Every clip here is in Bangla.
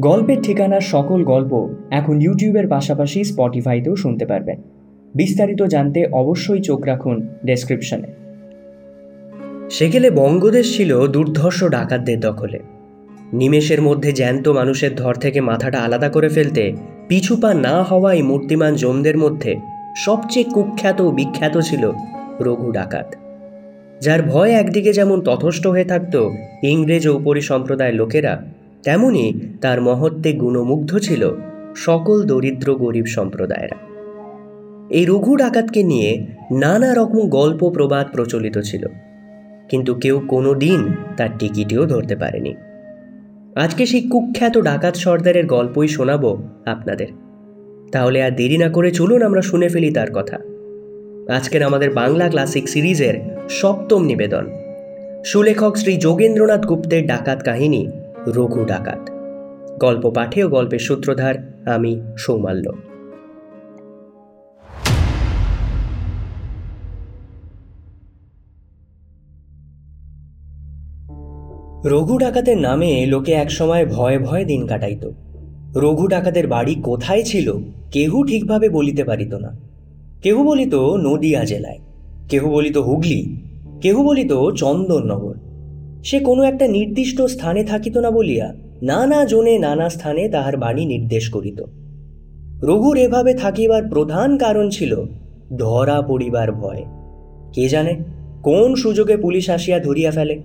গল্পের ঠিকানার সকল গল্প এখন ইউটিউবের পাশাপাশি স্পটিফাইতেও শুনতে পারবেন। বিস্তারিত জানতে অবশ্যই চোখ রাখুন ডেসক্রিপশনে। সেকেলে বঙ্গদেশ ছিল দুর্ধর্ষ ডাকাতদের দখলে। নিমেষের মধ্যে জ্যান্ত মানুষের ধর থেকে মাথাটা আলাদা করে ফেলতে পিছুপা না হওয়া এই মূর্তিমান জমদের মধ্যে সবচেয়ে কুখ্যাত বিখ্যাত ছিল রঘু ডাকাত। যার ভয় একদিকে যেমন তথস্থ হয়ে থাকত ইংরেজ ও উপরি সম্প্রদায়ের লোকেরা তেমনি তার মহত্বে গুণমুগ্ধ ছিল সকল দরিদ্র গরিব সম্প্রদায়েরা। এই রঘু ডাকাতকে নিয়ে নানা রকম গল্প প্রবাদ প্রচলিত ছিল, কিন্তু কেউ কোনো দিন তার টিকিটিও ধরতে পারেনি। আজকে সেই কুখ্যাত ডাকাত সর্দারের গল্পই শোনাবো আপনাদের। তাহলে আর দেরি না করে চলুন আমরা শুনে ফেলি তার কথা। আজকের আমাদের বাংলা ক্লাসিক সিরিজের সপ্তম নিবেদন। সুলেখক শ্রী যোগেন্দ্রনাথ গুপ্তের ডাকাত কাহিনী রঘু ডাকাত। গল্প পাঠে ও গল্পের সূত্রধার আমি সৌমাল্য। রঘু ডাকাতের নামে লোকে একসময় ভয়ে ভয়ে দিন কাটাইত। রঘু ডাকাতের বাড়ি কোথায় ছিল কেহু ঠিকভাবে বলিতে পারিত না। কেহু বলিত নদিয়া জেলায়, কেহু বলিত হুগলি, কেহু বলিত চন্দননগর। সে কোনো একটা নির্দিষ্ট স্থানে থাকিত না বলিয়া নানা জনে নানা স্থানে তাহার বাণী নির্দেশ করিত। রঘুর এভাবে থাকিবার প্রধান কারণ ছিল ধরা পড়িবার ভয়। কে জানে কোন সুযোগে পুলিশ আসিয়া ধরিয়া ফেলে।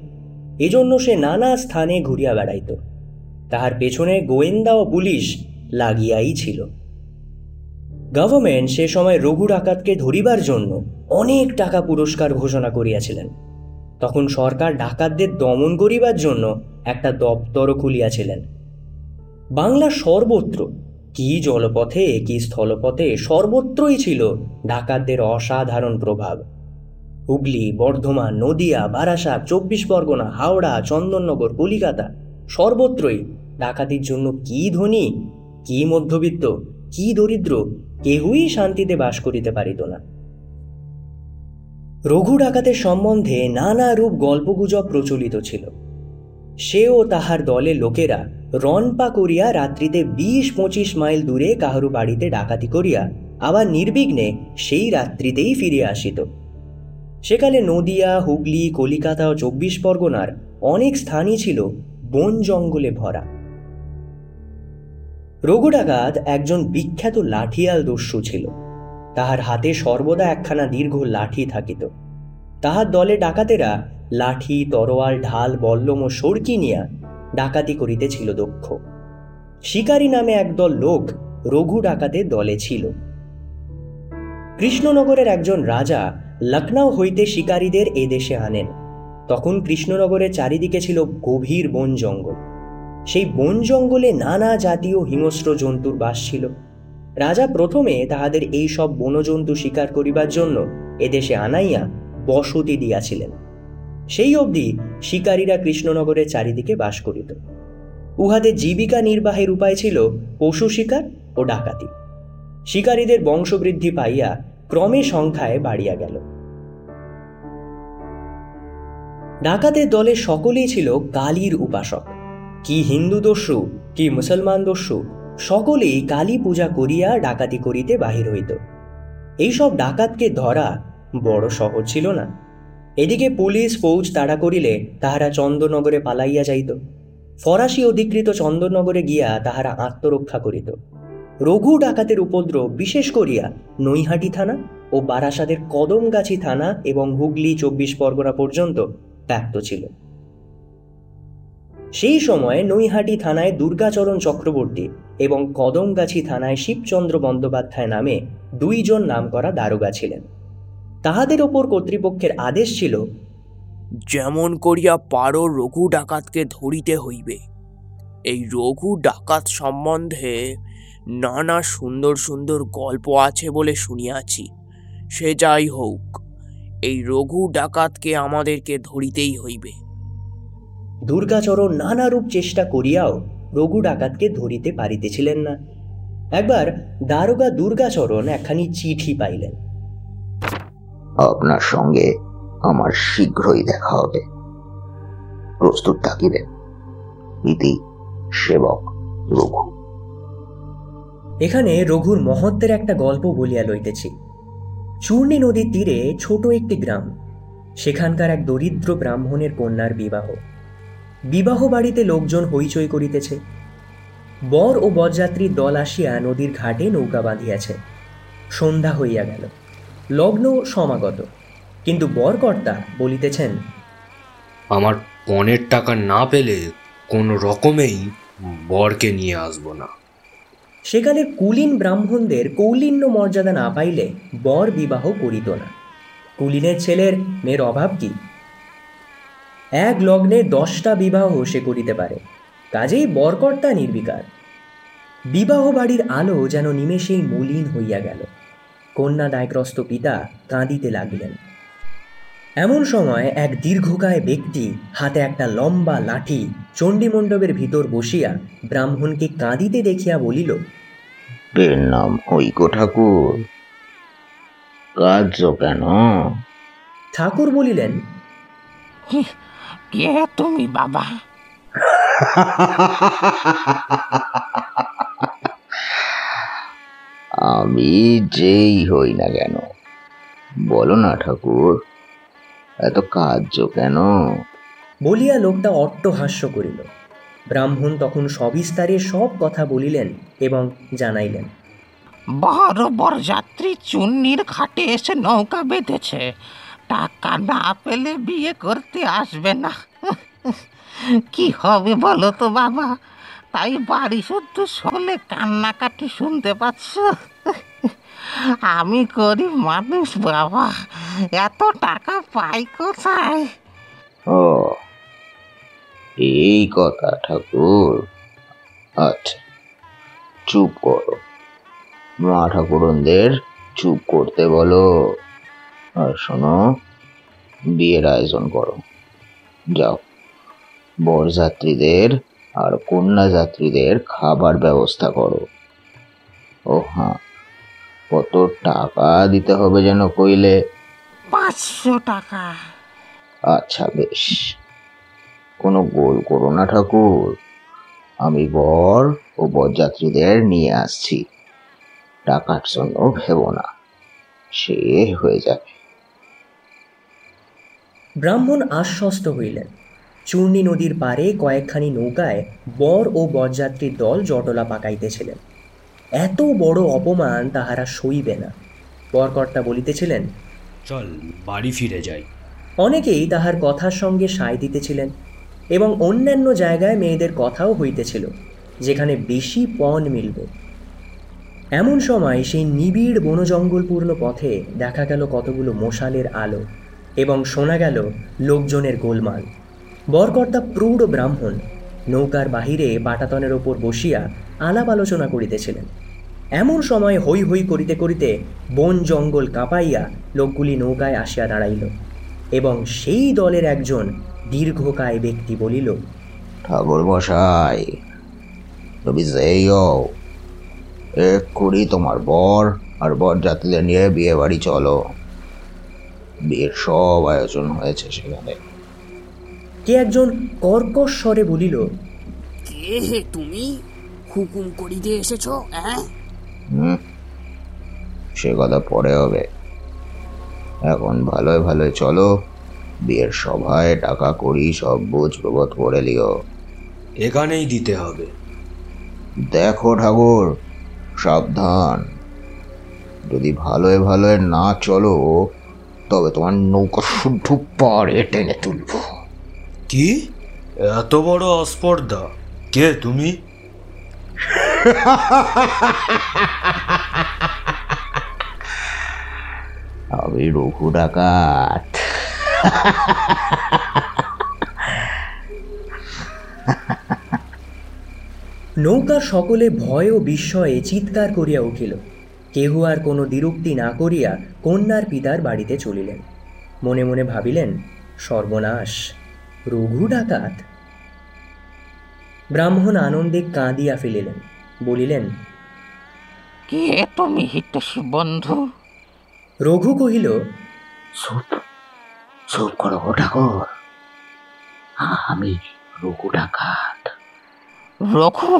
এজন্য সে নানা স্থানে ঘুরিয়া বেড়াইত। তাহার পেছনে গোয়েন্দা ও পুলিশ লাগিয়াই ছিল। গভর্নমেন্ট সে সময় রঘু ডাকাতকে ধরিবার জন্য অনেক টাকা পুরস্কার ঘোষণা করিয়াছিলেন। তখন সরকার ডাকাতদের দমন করিবার জন্য একটা দপ্তরও খুলিয়াছিলেন। বাংলা সর্বত্র, কি জলপথে, কি স্থলপথে, সর্বত্রই ছিল ডাকাতদের অসাধারণ প্রভাব। হুগলি, বর্ধমান, নদিয়া, বারাসাত, চব্বিশ পরগনা, হাওড়া, চন্দননগর, কলিকাতা, সর্বত্রই ডাকাতির জন্য কি ধনী, কি মধ্যবিত্ত, কি দরিদ্র, কেহই শান্তিতে বাস করিতে পারিত না। রঘু ডাকাতের সম্বন্ধে নানা রূপ গল্পগুজব প্রচলিত ছিল। সেও তাহার দলের লোকেরা রনপা করিয়া রাত্রিতে বিশ পঁচিশ মাইল দূরে কাহারু বাড়িতে ডাকাতি করিয়া আবার নির্বিঘ্নে সেই রাত্রিতেই ফিরে আসিত। সেকালে নদিয়া, হুগলি, কলিকাতা ও চব্বিশ পরগনার অনেক স্থানই ছিল বন জঙ্গলে ভরা। রঘু ডাকাত একজন বিখ্যাত লাঠিয়াল দস্যু ছিল। তাহার হাতে সর্বদা একখানা দীর্ঘ লাঠি থাকিত। তাহার দলে ডাকাতেরা লাঠি, তরোয়াল, ঢাল, বল্লম ও সড়কি নিয়া ডাকাতি করিতেছিল দক্ষ। শিকারী নামে একদল লোক রঘু ডাকাতের দলে ছিল। কৃষ্ণনগরের একজন রাজা লখনৌ হইতে শিকারীদের এদেশে আনেন। তখন কৃষ্ণনগরের চারিদিকে ছিল গভীর বন জঙ্গল। সেই বন জঙ্গলে নানা জাতীয় হিংস্র জন্তুর বাস ছিল। রাজা প্রথমে তাহাদের এই সব বনজন্তু শিকার করিবার জন্য এদেশে আনাইয়া বসতি দিয়াছিলেন। সেই অবধি শিকারীরা কৃষ্ণনগরের চারিদিকে বাস করিত। উহাদের জীবিকা নির্বাহের উপায় ছিল পশু শিকার ও ডাকাতি। শিকারীদের বংশবৃদ্ধি পাইয়া ক্রমে সংখ্যায় বাড়িয়া গেল। ডাকাতের দলে সকলেই ছিল কালীর উপাসক। কি হিন্দু দস্যু, কি মুসলমান দস্যু সকলেই কালী পূজা করিয়া ডাকাতি করিতে বাহির হইত। এইসব ডাকাতকে ধরা বড় সহজ ছিল না। এদিকে পুলিশ ফৌজ তাড়া করিলে তাহারা চন্দননগরে পালাইয়া যাইত। ফরাসি অধিকৃত চন্দননগরে গিয়া তাহারা আত্মরক্ষা করিত। রঘু ডাকাতের উপদ্রব বিশেষ করিয়া নৈহাটি থানা ও বারাসাদের কদমগাছি থানা এবং হুগলি চব্বিশ পরগনা পর্যন্ত ব্যাপ্ত ছিল। সেই সময় নৈহাটি থানায় দুর্গাচরণ চক্রবর্তী এবং কদমগাছি থানায় শিবচন্দ্র বন্দ্যোপাধ্যায় নামে দুইজন নামকরা দারোগা ছিলেন। তাহাদের ওপর কর্তৃপক্ষের আদেশ ছিল যেমন করিয়া পারো রঘু ডাকাতকে ধরিতে হইবে। এই রঘু ডাকাত সম্বন্ধে নানা সুন্দর সুন্দর গল্প আছে বলে শুনিয়াছি। সে যাই হোক এই রঘু ডাকাতকে আমাদেরকে ধরিতেই হইবে। দুর্গাচরণ নানারূপ চেষ্টা করিয়াও রঘু ডাকাতকে ধরিতে পারিতেছিলেন না। একবার দারোগা দুর্গাচরণ একখানি চিঠি পাইলেন। আপনার সঙ্গে আমার শীঘ্রই দেখা হবে। প্রস্তুত থাকিবেন। ইতি সেবক রঘু। এখানে রঘুর মহত্বের একটা গল্প বলিয়া লইতেছি। চূর্ণী নদীর তীরে ছোট একটি গ্রাম। সেখানকার এক দরিদ্র ব্রাহ্মণের কন্যার বিবাহ। বিবাহ বাড়িতে লোকজন হইচই করিতেছে। বর ও বরযাত্রীর দল আসিয়া নদীর ঘাটে নৌকা বাঁধিয়াছে। সন্ধ্যা হইয়া গেল। লগ্ন সমাগত। কিন্তু বরকর্তা বলিতেছেন আমার পণের টাকা না পেলে কোনো রকমেই বরকে নিয়ে আসব না। সেকালের কুলীন ব্রাহ্মণদের কৌলিন্য মর্যাদা না পাইলে বর বিবাহ করিত না। কুলীনের ছেলের মেয়ের অভাব কি? এক লগ্নে দশটা বিবাহ সে করিতে পারে। কাজেই বরকর্তা নির্বিকার। বিবাহ বাড়ির আলো যেন নিমেষেই মলিন হইয়া গেল। কন্যা দায়গ্রস্ত পিতা কাঁদিতে লাগিলেন। এমন সময় এক দীর্ঘকায় ব্যক্তি হাতে একটা লম্বা লাঠি চণ্ডীমণ্ডপের ভিতর বসিয়া ব্রাহ্মণকে কাঁদিতে দেখিয়া বলিল এর নাম ঐক্য ঠাকুর। কার্য কেন? ঠাকুর বলিলেন কে তুমি বাবা? আমি যেই হই না কেন? বলো না ঠাকুর। এত কার্য কেন? বলিয়া লোকটা অট্টহাস্য করিল। ব্রাহ্মণ তখন সবিস্তারে সব কথা বলিলেন এবং জানাইলেন। বড় যাত্রী চুন্নির খাটে এসে নৌকা বেঁধেছে। টাকা না পেলে বিয়ে করতে আসবে না। কি হবে বলো তো বাবা? তাই বাড়ি শুদ্ধ শোলে কান্নাকাটি শুনতে পাচ্ছ? আমি গরিব মানুষ বাবা, এত টাকা পাই কোথায়? ও, এই কথা ঠাকুর। আচ্ছা চুপ করো। মা ঠাকুরনদের চুপ করতে বলো। আর শোনো বিয়ের আয়োজন করো। যাও। বরযাত্রীদের আর কন্যা যাত্রীদের খাবার ব্যবস্থা করো। ও হ্যাঁ কত টাকা দিতে হবে যেন কইলে? পাঁচশো টাকা। আচ্ছা বেশ। কোনো গোল করো না ঠাকুর। আমি বর ও বরযাত্রীদের নিয়ে আসছি। টাকার জন্য ভেবো না। সে হয়ে যাবে। ব্রাহ্মণ আশ্বস্ত হইলেন। চূর্ণী নদীর পারে কয়েকখানি নৌকায় বর ও বরযাত্রীর দল জটলা পাকাইতেছিলেন। এত বড় অপমান তাহারা সইবে না। বরকর্তা বলিতেছিলেন চল বাড়ি ফিরে যাই। অনেকেই তাহার কথার সঙ্গে সায় দিতেছিলেন এবং অন্যান্য জায়গায় মেয়েদের কথাও হইতেছিল যেখানে বেশি পণ মিলবে। এমন সময় সেই নিবিড় বনজঙ্গলপূর্ণ পথে দেখা গেল কতগুলো মশালের আলো। এবং শোনা গেল লোকজনের গোলমাল। বরকর্তা প্রৌঢ় ব্রাহ্মণ নৌকার বাহিরে বাটাতনের ওপর বসিয়া আলাপ আলোচনা করিতেছিলেন। এমন সময় হৈ হৈ করিতে করিতে বন জঙ্গল কাঁপাইয়া লোকগুলি নৌকায় আসিয়া দাঁড়াইল এবং সেই দলের একজন দীর্ঘকায় ব্যক্তি বলিল, ঠাকুর মশাই, তুমি হও এক্ষুনি তোমার বর আর বর বরযাত্রীদের নিয়ে বিয়ে বাড়ি চলো। বিয়ের সব আয়োজন হয়েছে সেখানে। কে একজন কর্কশ স্বরে বলিল কে হে তুমি? হুকুম করিতে এসেছ হ্যাঁ? হুম সে কথা পরে হবে। এখন ভালোই ভালোই চলো বিয়ের সভায় টাকা করি সব বুঝ প্রবোধ করে লিও। এখানেই দিতে হবে। দেখো ঠাকুর সাবধান। যদি ভালোই ভালোই না চলো তবে তোমার নৌকা শুদ্ধ পাড়ে টেনে তুলবো। কি? এত বড় অস্পর্ধা। কে তুমি? আমি রঘু ডাকাত। নৌকা সকলে ভয় ও বিস্ময়ে চিৎকার করিয়া উঠিল। কেহ আর কোনো দ্বিরুক্তি না করিয়া কন্যার পিতার বাড়িতে চলিলেন। মনে মনে ভাবিলেন সর্বনাশ রঘু ডাকাত। ব্রাহ্মণ আনন্দে কাঁদিয়া ফেলিলেন বলিলেন কে তুমি হিতৈষী বন্ধু? রঘু কহিল চুপ চুপ করো ঠাকুর। আমি রঘু ডাকাত। রঘু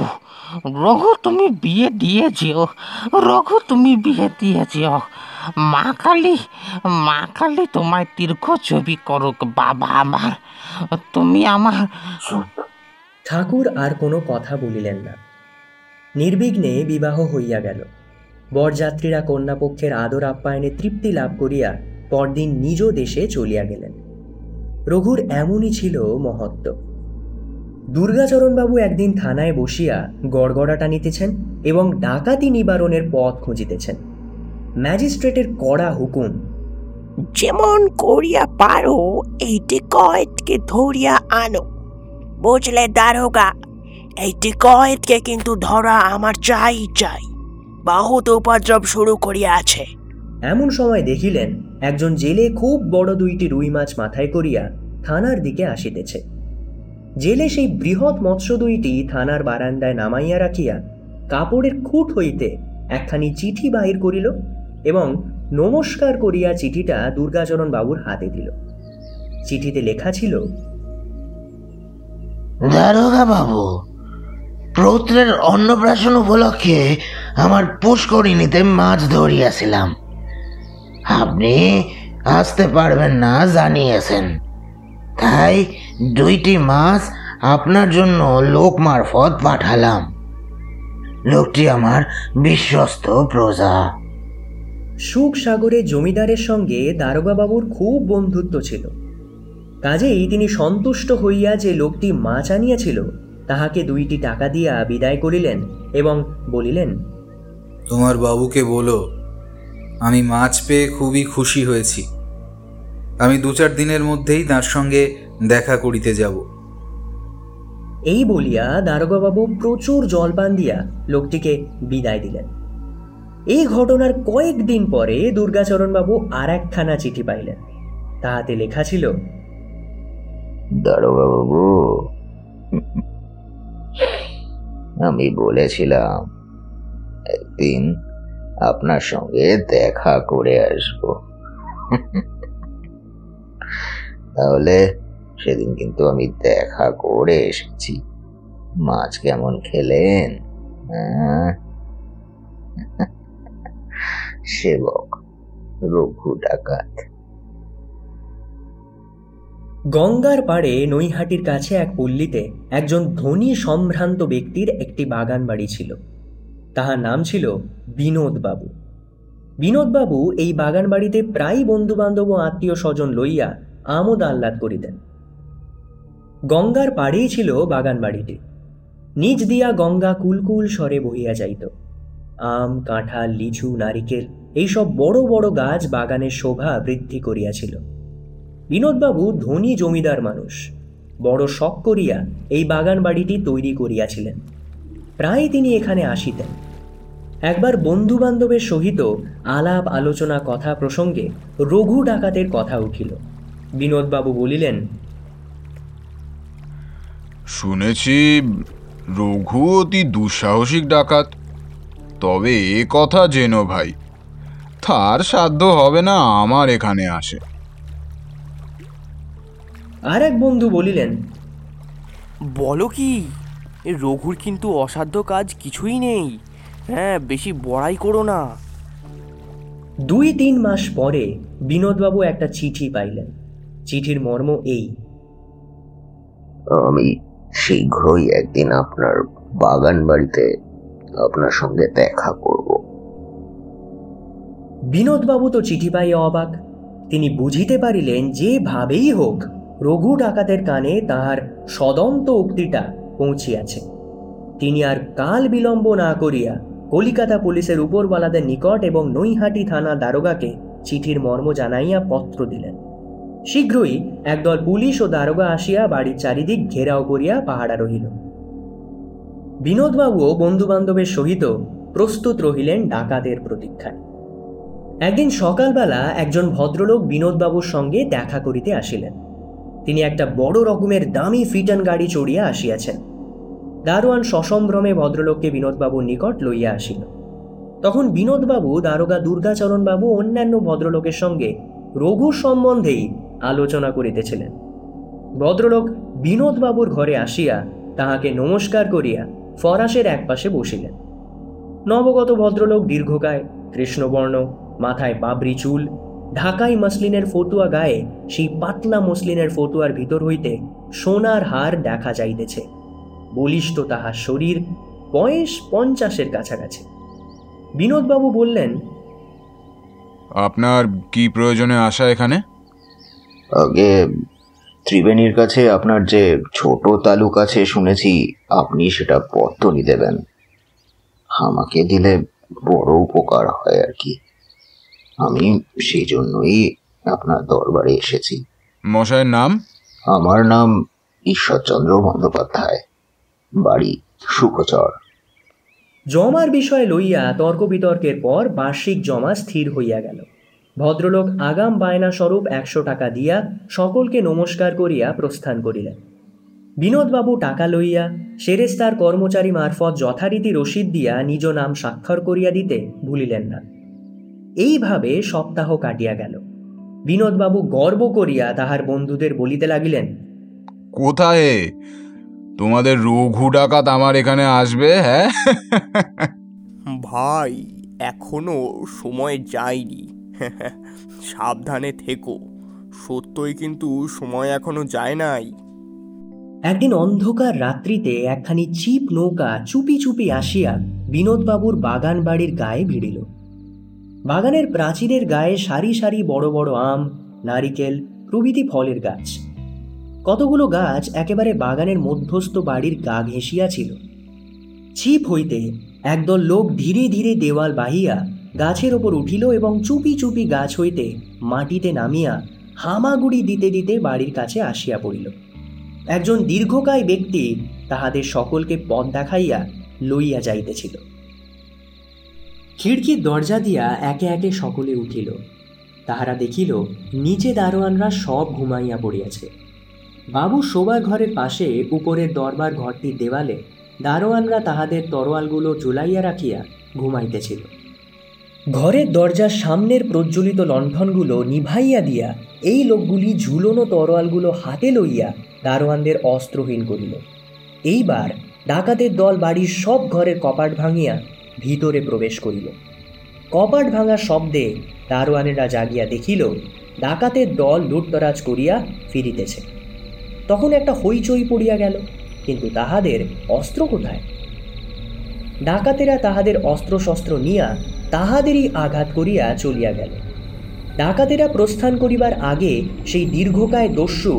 রঘু তুমি বিয়ে দিয়ে যেও রঘু তুমি বিয়ে দিয়ে যেও মা কালী মা কালী তোমায় দীর্ঘ ছবি করুক, বাবা আমার। তুমি আমার ঠাকুর আর কোনো কথা বলিলেন না। নির্বিঘ্নে বিবাহ হইয়া গেল। বরযাত্রীরা কন্যাপক্ষের আদর আপ্যায়নে তৃপ্তি লাভ করিয়া পরদিন নিজ দেশে চলিয়া গেলেন। রঘুর এমনই ছিল মহত্ব। দুর্গাচরণবাবু একদিন থানায় বসিয়া গড়গড়া টানিতেছেন এবং ডাকাতি নিবারণের পথ খুঁজিতেছেন। ম্যাজিস্ট্রেটের কড়া হুকুম যেমন করিয়া পারো এই টিকয়েতকে ধরিয়া আনো। বুঝলে দারোগা এই টিকয়েতকে কিন্তু ধরা আমার চাই চাই বহুত উপদ্রব শুরু করিয়াছে। এমন সময় দেখিলেন একজন জেলে খুব বড় দুইটি রুই মাছ মাথায় করিয়া থানার দিকে আসিতেছে। জেলে সেই বৃহৎ মৎস্য দুইটি থানার বারান্দায় নামাইয়া রাখিয়া কাপড়ের খুঁট হইতে একখানি চিঠি বাহির করিল এবং নমস্কার করিয়া চিঠিটা দুর্গাচরণ বাবুর হাতে দিল। চিঠিতে লেখা ছিল, দারোগা বাবু, প্রৌত্রের অন্নপ্রাশন উপলক্ষে আমার পুষ্করিণীতে মাছ ধরিয়াছিলাম। আপনি আসতে পারবেন না, জানিয়েছেন। তাই দুইটি মাছ আপনার জন্য লোক মারফত পাঠালাম। লোকটি আমার বিশ্বস্ত প্রজা। সুখ সাগরে জমিদারের সঙ্গে দারোগাবাবুর খুব বন্ধুত্ব ছিল। কাজেই তিনি সন্তুষ্ট হইয়া যে লোকটি মাছ আনিয়াছিল তাহাকে দুইটি টাকা দিয়া বিদায় করিলেন এবং বলিলেন তোমার বাবুকে বলো আমি মাছ পেয়ে খুবই খুশি হয়েছি। আমি দু চার দিনের মধ্যেই তার সঙ্গে দেখা করিতে যাব। এই বলিয়া দারোগাবাবু প্রচুর জলপান দিয়া লোকটিকে বিদায় দিলেন। এই ঘটনার কয়েকদিন পরে দুর্গাচরণবাবু আর একখানা চিঠি পাইলেন। তাহাতে লেখা ছিল দারোগা বাবু আমি বলেছিলাম একদিন আপনার সঙ্গে দেখা করে আসব। তাহলে সেদিন কিন্তু আমি দেখা করে এসেছি। মাছ কেমন খেলেন? হ্যাঁ? সেবক, রঘু ডাকাত। গঙ্গার পাড়ে নৈহাটির কাছে এক পল্লীতে একজন ধনী সম্ভ্রান্ত ব্যক্তির একটি বাগান বাড়ি ছিল। তাহার নাম ছিল বিনোদবাবু। বিনোদবাবু এই বাগান বাড়িতে প্রায় বন্ধুবান্ধব ও আত্মীয় স্বজন লইয়া আমোদ আহ্লাদ করিতেন। গঙ্গার পাড়েই ছিল বাগান বাড়িটি নিজ দিয়া গঙ্গা কুলকুল স্বরে বহিয়া যাইত। আম, কাঁঠাল, লিচু, নারিকেল এইসব বড় বড় গাছ বাগানের শোভা বৃদ্ধি করিয়াছিল। বিনোদবাবু ধনী জমিদার মানুষ। বড় শখ করিয়া এই বাগান বাড়িটি তৈরি করিয়াছিলেন। প্রায় তিনি এখানে আসিতেন। একবার বন্ধু বান্ধবের সহিত আলাপ আলোচনা কথা প্রসঙ্গে রঘু ডাকাতের কথা উঠিল। বিনোদবাবু বলিলেন শুনেছি রঘু অতি দুঃসাহসিক ডাকাত। তবে এ কথা জেনো ভাই তার সাধ্য হবে না আমার এখানে আসে। আর এক বন্ধু বলিলেন বলো কি এ রঘুর কিন্তু অসাধ্য কাজ কিছুই নেই। হ্যাঁ বেশি বড়াই করো না। দুই তিন মাস পরে বিনোদবাবু একটা চিঠি পাইলেন। চিঠির মর্ম এই। আমি শীঘ্রই একদিন আপনার বাগান বাড়িতে আপনার সঙ্গে দেখা করব। বিনোদবাবু তো চিঠি পাইয়া অবাক। তিনি বুঝিতে পারিলেন যেভাবেই হোক রঘু ডাকাতের কানে তাহার সদন্ত উক্তিটা পৌঁছিয়াছে। তিনি আর কাল বিলম্ব না করিয়া কলিকাতা পুলিশের উপরওয়ালাদের নিকট এবং নৈহাটি থানা দারোগাকে চিঠির মর্ম জানাইয়া পত্র দিলেন। শীঘ্রই একদল পুলিশ ও দারোগা আসিয়া বাড়ির চারিদিক ঘেরাও করিয়া পাহারা রহিল। বিনোদবাবুও বন্ধুবান্ধবের সহিত প্রস্তুত রহিলেন ডাকাতের প্রতীক্ষায়। একদিন সকালবেলা একজন ভদ্রলোক বিনোদবাবুর সঙ্গে দেখা করিতে আসিলেন। তিনি একটা বড় রকমের দামি ফিটন গাড়ি চড়িয়া আসিয়াছেন। দারোয়ান সসম্ভ্রমে ভদ্রলোককে বিনোদবাবুর নিকট লইয়া আসিল। তখন বিনোদবাবু, দারোগা দুর্গাচরণবাবু অন্যান্য ভদ্রলোকের সঙ্গে রঘুর সম্বন্ধেই আলোচনা করিতেছিলেন। ভদ্রলোক বিনোদবাবুর ঘরে আসিয়া তাহাকে নমস্কার করিয়া ফরাসের একপাশে বসিলেন। নবগত ভদ্রলোক দীর্ঘকায় কৃষ্ণবর্ণ, মাথায় বাবরি চুল, ঢাকাই মসলিনের ফতুয়া গায়ে সেই পাতলা মসলিনের ফতুয়ার ভিতর হইতে সোনার হার দেখা যাইতেছে। বলিষ্ঠ তাহার শরীর বয়স পঞ্চাশের কাছাকাছি। বিনোদবাবু বললেন আপনার কি প্রয়োজনে আসা এখানে? আগে ত্রিবেণীর কাছে আপনার যে ছোট তালুক আছে শুনেছি আপনি সেটা পত্তনি দেবেন। আমাকে দিলে বড় উপকার হয় আর কি। আমি সেই জন্যই আপনার দরবারে এসেছি। মশাইয়ের নাম? আমার নাম ঈশ্বরচন্দ্র বন্দ্যোপাধ্যায়। বাড়ি। সুখচর জমার বিষয় লইয়া তর্ক বিতর্কের পর বার্ষিক জমা স্থির হইয়া গেল। ভদ্রলোক আগাম বায়না স্বরূপ একশো টাকা দিয়া সকলকে নমস্কার করিয়া প্রস্থান করিলেন। বিনোদবাবু টাকা লইয়া সেরেস্তার কর্মচারী মারফত যথারীতি রসিদ দিয়া নিজ নাম স্বাক্ষর করিয়া দিতে ভুলিলেন না। এইভাবে সপ্তাহ কাটিয়া গেল। বিনোদবাবু গর্ব করিয়া তাহার বন্ধুদের বলিতে লাগিলেন কোথায়? তোমাদের রঘু ডাকাত আমার এখানে আসবে হ্যাঁ? ভাই এখনও সময় যায়নি। সাবধানে থেকো। সত্যই কিন্তু সময় এখনও যায় নাই। একদিন অন্ধকার রাত্রিতে একখানি চিপ নৌকা চুপি চুপি আসিয়া বিনোদবাবুর বাগান বাড়ির গায়ে ভিড়িল। বাগানের প্রাচীরের গায়ে সারি সারি বড় বড় আম নারিকেল প্রভৃতি ফলের গাছ। কতগুলো গাছ একেবারে বাগানের মধ্যস্থ বাড়ির গা ঘেঁষিয়া ছিল ছিপ হইতে একদল লোক ধীরে ধীরে দেওয়াল বাহিয়া গাছের ওপর উঠিল এবং চুপি চুপি গাছ হইতে মাটিতে নামিয়া হামাগুড়ি দিতে দিতে বাড়ির কাছে আসিয়া পড়িল। একজন দীর্ঘকায় ব্যক্তি তাহাদের সকলকে পথ দেখাইয়া লইয়া যাইতেছিল। খিড়কির দরজা দিয়া একে একে সকলে উঠিল। তাহারা দেখিল, নিচে দারোয়ানরা সব ঘুমাইয়া পড়িয়াছে। বাবু শোবার ঘরের পাশে উপরের দরবার ঘরটির দেওয়ালে দারোয়ানরা তাহাদের তরোয়ালগুলো ঝুলাইয়া রাখিয়া ঘুমাইতেছিল। ঘরের দরজার সামনের প্রজ্বলিত লণ্ঠনগুলো নিভাইয়া দিয়া এই লোকগুলি ঝুলনো তরোয়ালগুলো হাতে লইয়া দারোয়ানদের অস্ত্রহীন করিল। এইবার ডাকাতের দল বাড়ির সব ঘরের কপাট ভাঙিয়া ভিতরে প্রবেশ করিল। কপাট ভাঙার শব্দে দারোয়ানেরা জাগিয়া দেখিল, ডাকাতের দল লুটতরাজ করিয়া ফিরিতেছে। তখন একটা হইচই পড়িয়া গেল, কিন্তু তাহাদের অস্ত্র কোথায়? ডাকাতেরা তাহাদের অস্ত্রশস্ত্র নিয়া তাহাদেরই আঘাত করিয়া চলিয়া গেল। ডাকাতেরা প্রস্থান করিবার আগে সেই দীর্ঘকায় দস্যু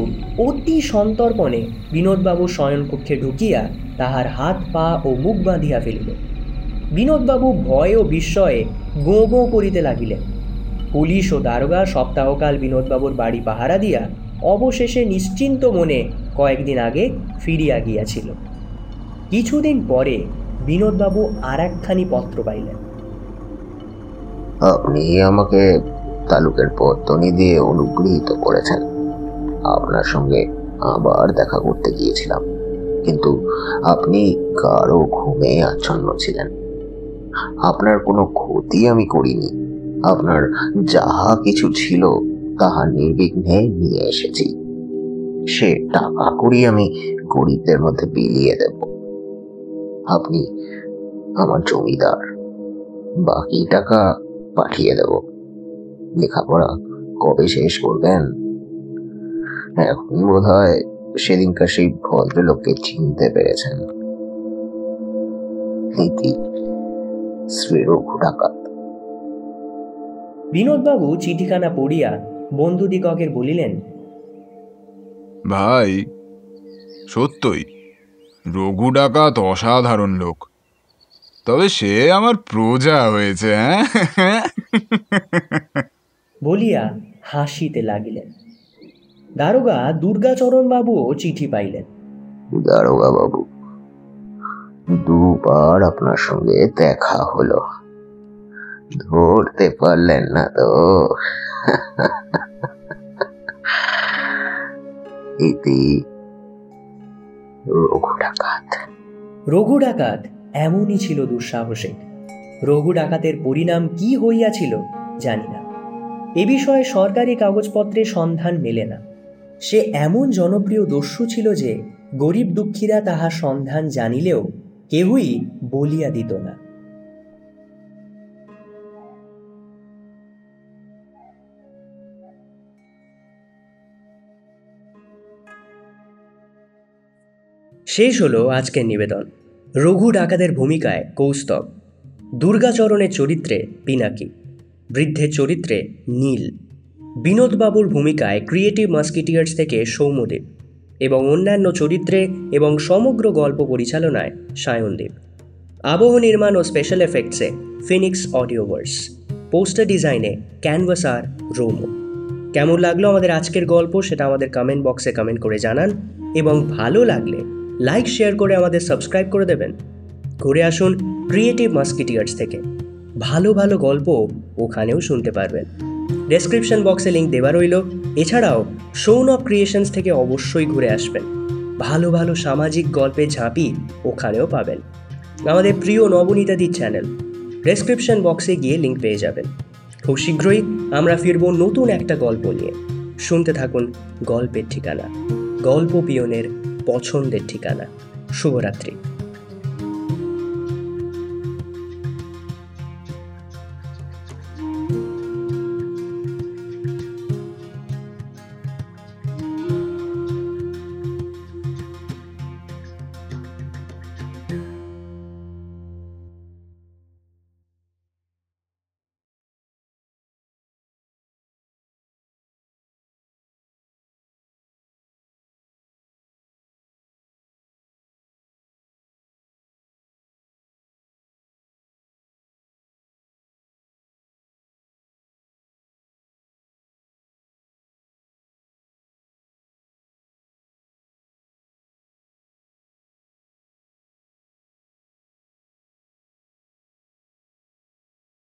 অতি সন্তর্পণে বিনোদবাবু শয়নকক্ষে ঢুকিয়া তাহার হাত, পা ও মুখ বাঁধিয়া ফেলিল। বিনোদবাবু ভয় ও বিস্ময়ে গোঁ গোঁ করিতে লাগিলেন। পুলিশ ও দারোগা সপ্তাহকাল বিনোদবাবুর বাড়ি পাহারা দিয়া অবশেষে নিশ্চিন্ত মনে কয়েকদিন আগে ফিরিয়া গিয়াছিল। কিছুদিন পরে বিনোদবাবু আর একখানি পত্র পাইলেন। আপনি আমাকে তালুকের পত্তনি দিয়ে অনুগৃহীত করেছেন। আপনার সঙ্গে আবার দেখা করতে গিয়েছিলাম। কিন্তু আপনি কারও ঘুমে আচ্ছন্ন ছিলেন। আপনার কোনো ক্ষতি আমি করিনি। আপনার যাহা কিছু ছিল তাহা নির্বিঘ্নে নিয়ে এসেছি। সে টাকা করি আমি গরিবদের মধ্যে বিলিয়ে দেব। আপনি আমার জমিদার। বাকি টাকা পাঠিয়ে দেব। লেখাপড়া কবে শেষ করবেন? এখন বোধ হয় সেদিনকার সেই ভদ্রলোককে চিনতে পেরেছেন। ইতি শ্রী রঘু ডাকাত বিনোদবাবু চিঠিখানা পড়িয়া বন্ধুদিগকের বলিলেন ভাই সত্যই রঘু ডাকাত অসাধারণ লোক। তবে সে আমার প্রজা হয়েছে হ্যাঁ? বলিয়া হাসিতে লাগিলেন। দারোগা দুর্গাচরণবাবুও চিঠি পাইলেন। দারোগা বাবু দুবার আপনার সঙ্গে দেখা হলো। ধরতে পারলেন না তো। ইতি রঘু ডাকাত। রঘু ডাকাত এমনই ছিল দুঃসাহসিক। রঘু ডাকাতের পরিণাম কি হইয়াছিল জানি না। এ বিষয়ে সরকারি কাগজপত্রে সন্ধান মেলে না। সে এমন জনপ্রিয় দস্যু ছিল যে গরিব দুঃখীরা তাহার সন্ধান জানিলেও কেহই বলিয়া দিত না। শেষ হলো আজকের নিবেদন। রঘু ডাকাতের ভূমিকায় কৌস্তব। দুর্গাচরণের চরিত্রে পিনাকি। বৃদ্ধের চরিত্রে নীল। বিনোদবাবুর ভূমিকায় ক্রিয়েটিভ মাস্কিটিয়ার্স থেকে সৌম্যদেব এবং অন্যান্য চরিত্রে এবং সমগ্র গল্প পরিচালনায় সায়নদেব আবহ নির্মাণ ও স্পেশাল এফেক্টসে ফিনিক্স অডিওভার্স পোস্টার ডিজাইনে ক্যানভাস আর রোমো। কেমন লাগল আমাদের আজকের গল্প সেটা আমাদের কমেন্ট বক্সে কমেন্ট করে জানান এবং ভালো লাগলে লাইক শেয়ার করে আমাদের সাবস্ক্রাইব করে দেবেন। ঘুরে আসুন ক্রিয়েটিভ মাস্কিটিয়ার্স থেকে। ভালো ভালো গল্প ওখানেও শুনতে পারবেন। ডেসক্রিপশন বক্সে লিঙ্ক দেওয়া রইল। এছাড়াও শোন অফ ক্রিয়েশনস থেকে অবশ্যই ঘুরে আসবেন। ভালো ভালো সামাজিক গল্পে ঝাঁপি ওখানেও পাবেন। আমাদের প্রিয় নবনীতাদির চ্যানেল ডেসক্রিপশন বক্সে গিয়ে লিঙ্ক পেয়ে যাবেন। খুব শীঘ্রই আমরা ফিরব নতুন একটা গল্প নিয়ে। শুনতে থাকুন গল্পের ঠিকানা। গল্প পিয়নের পছন্দের ঠিকানা। শুভরাত্রি।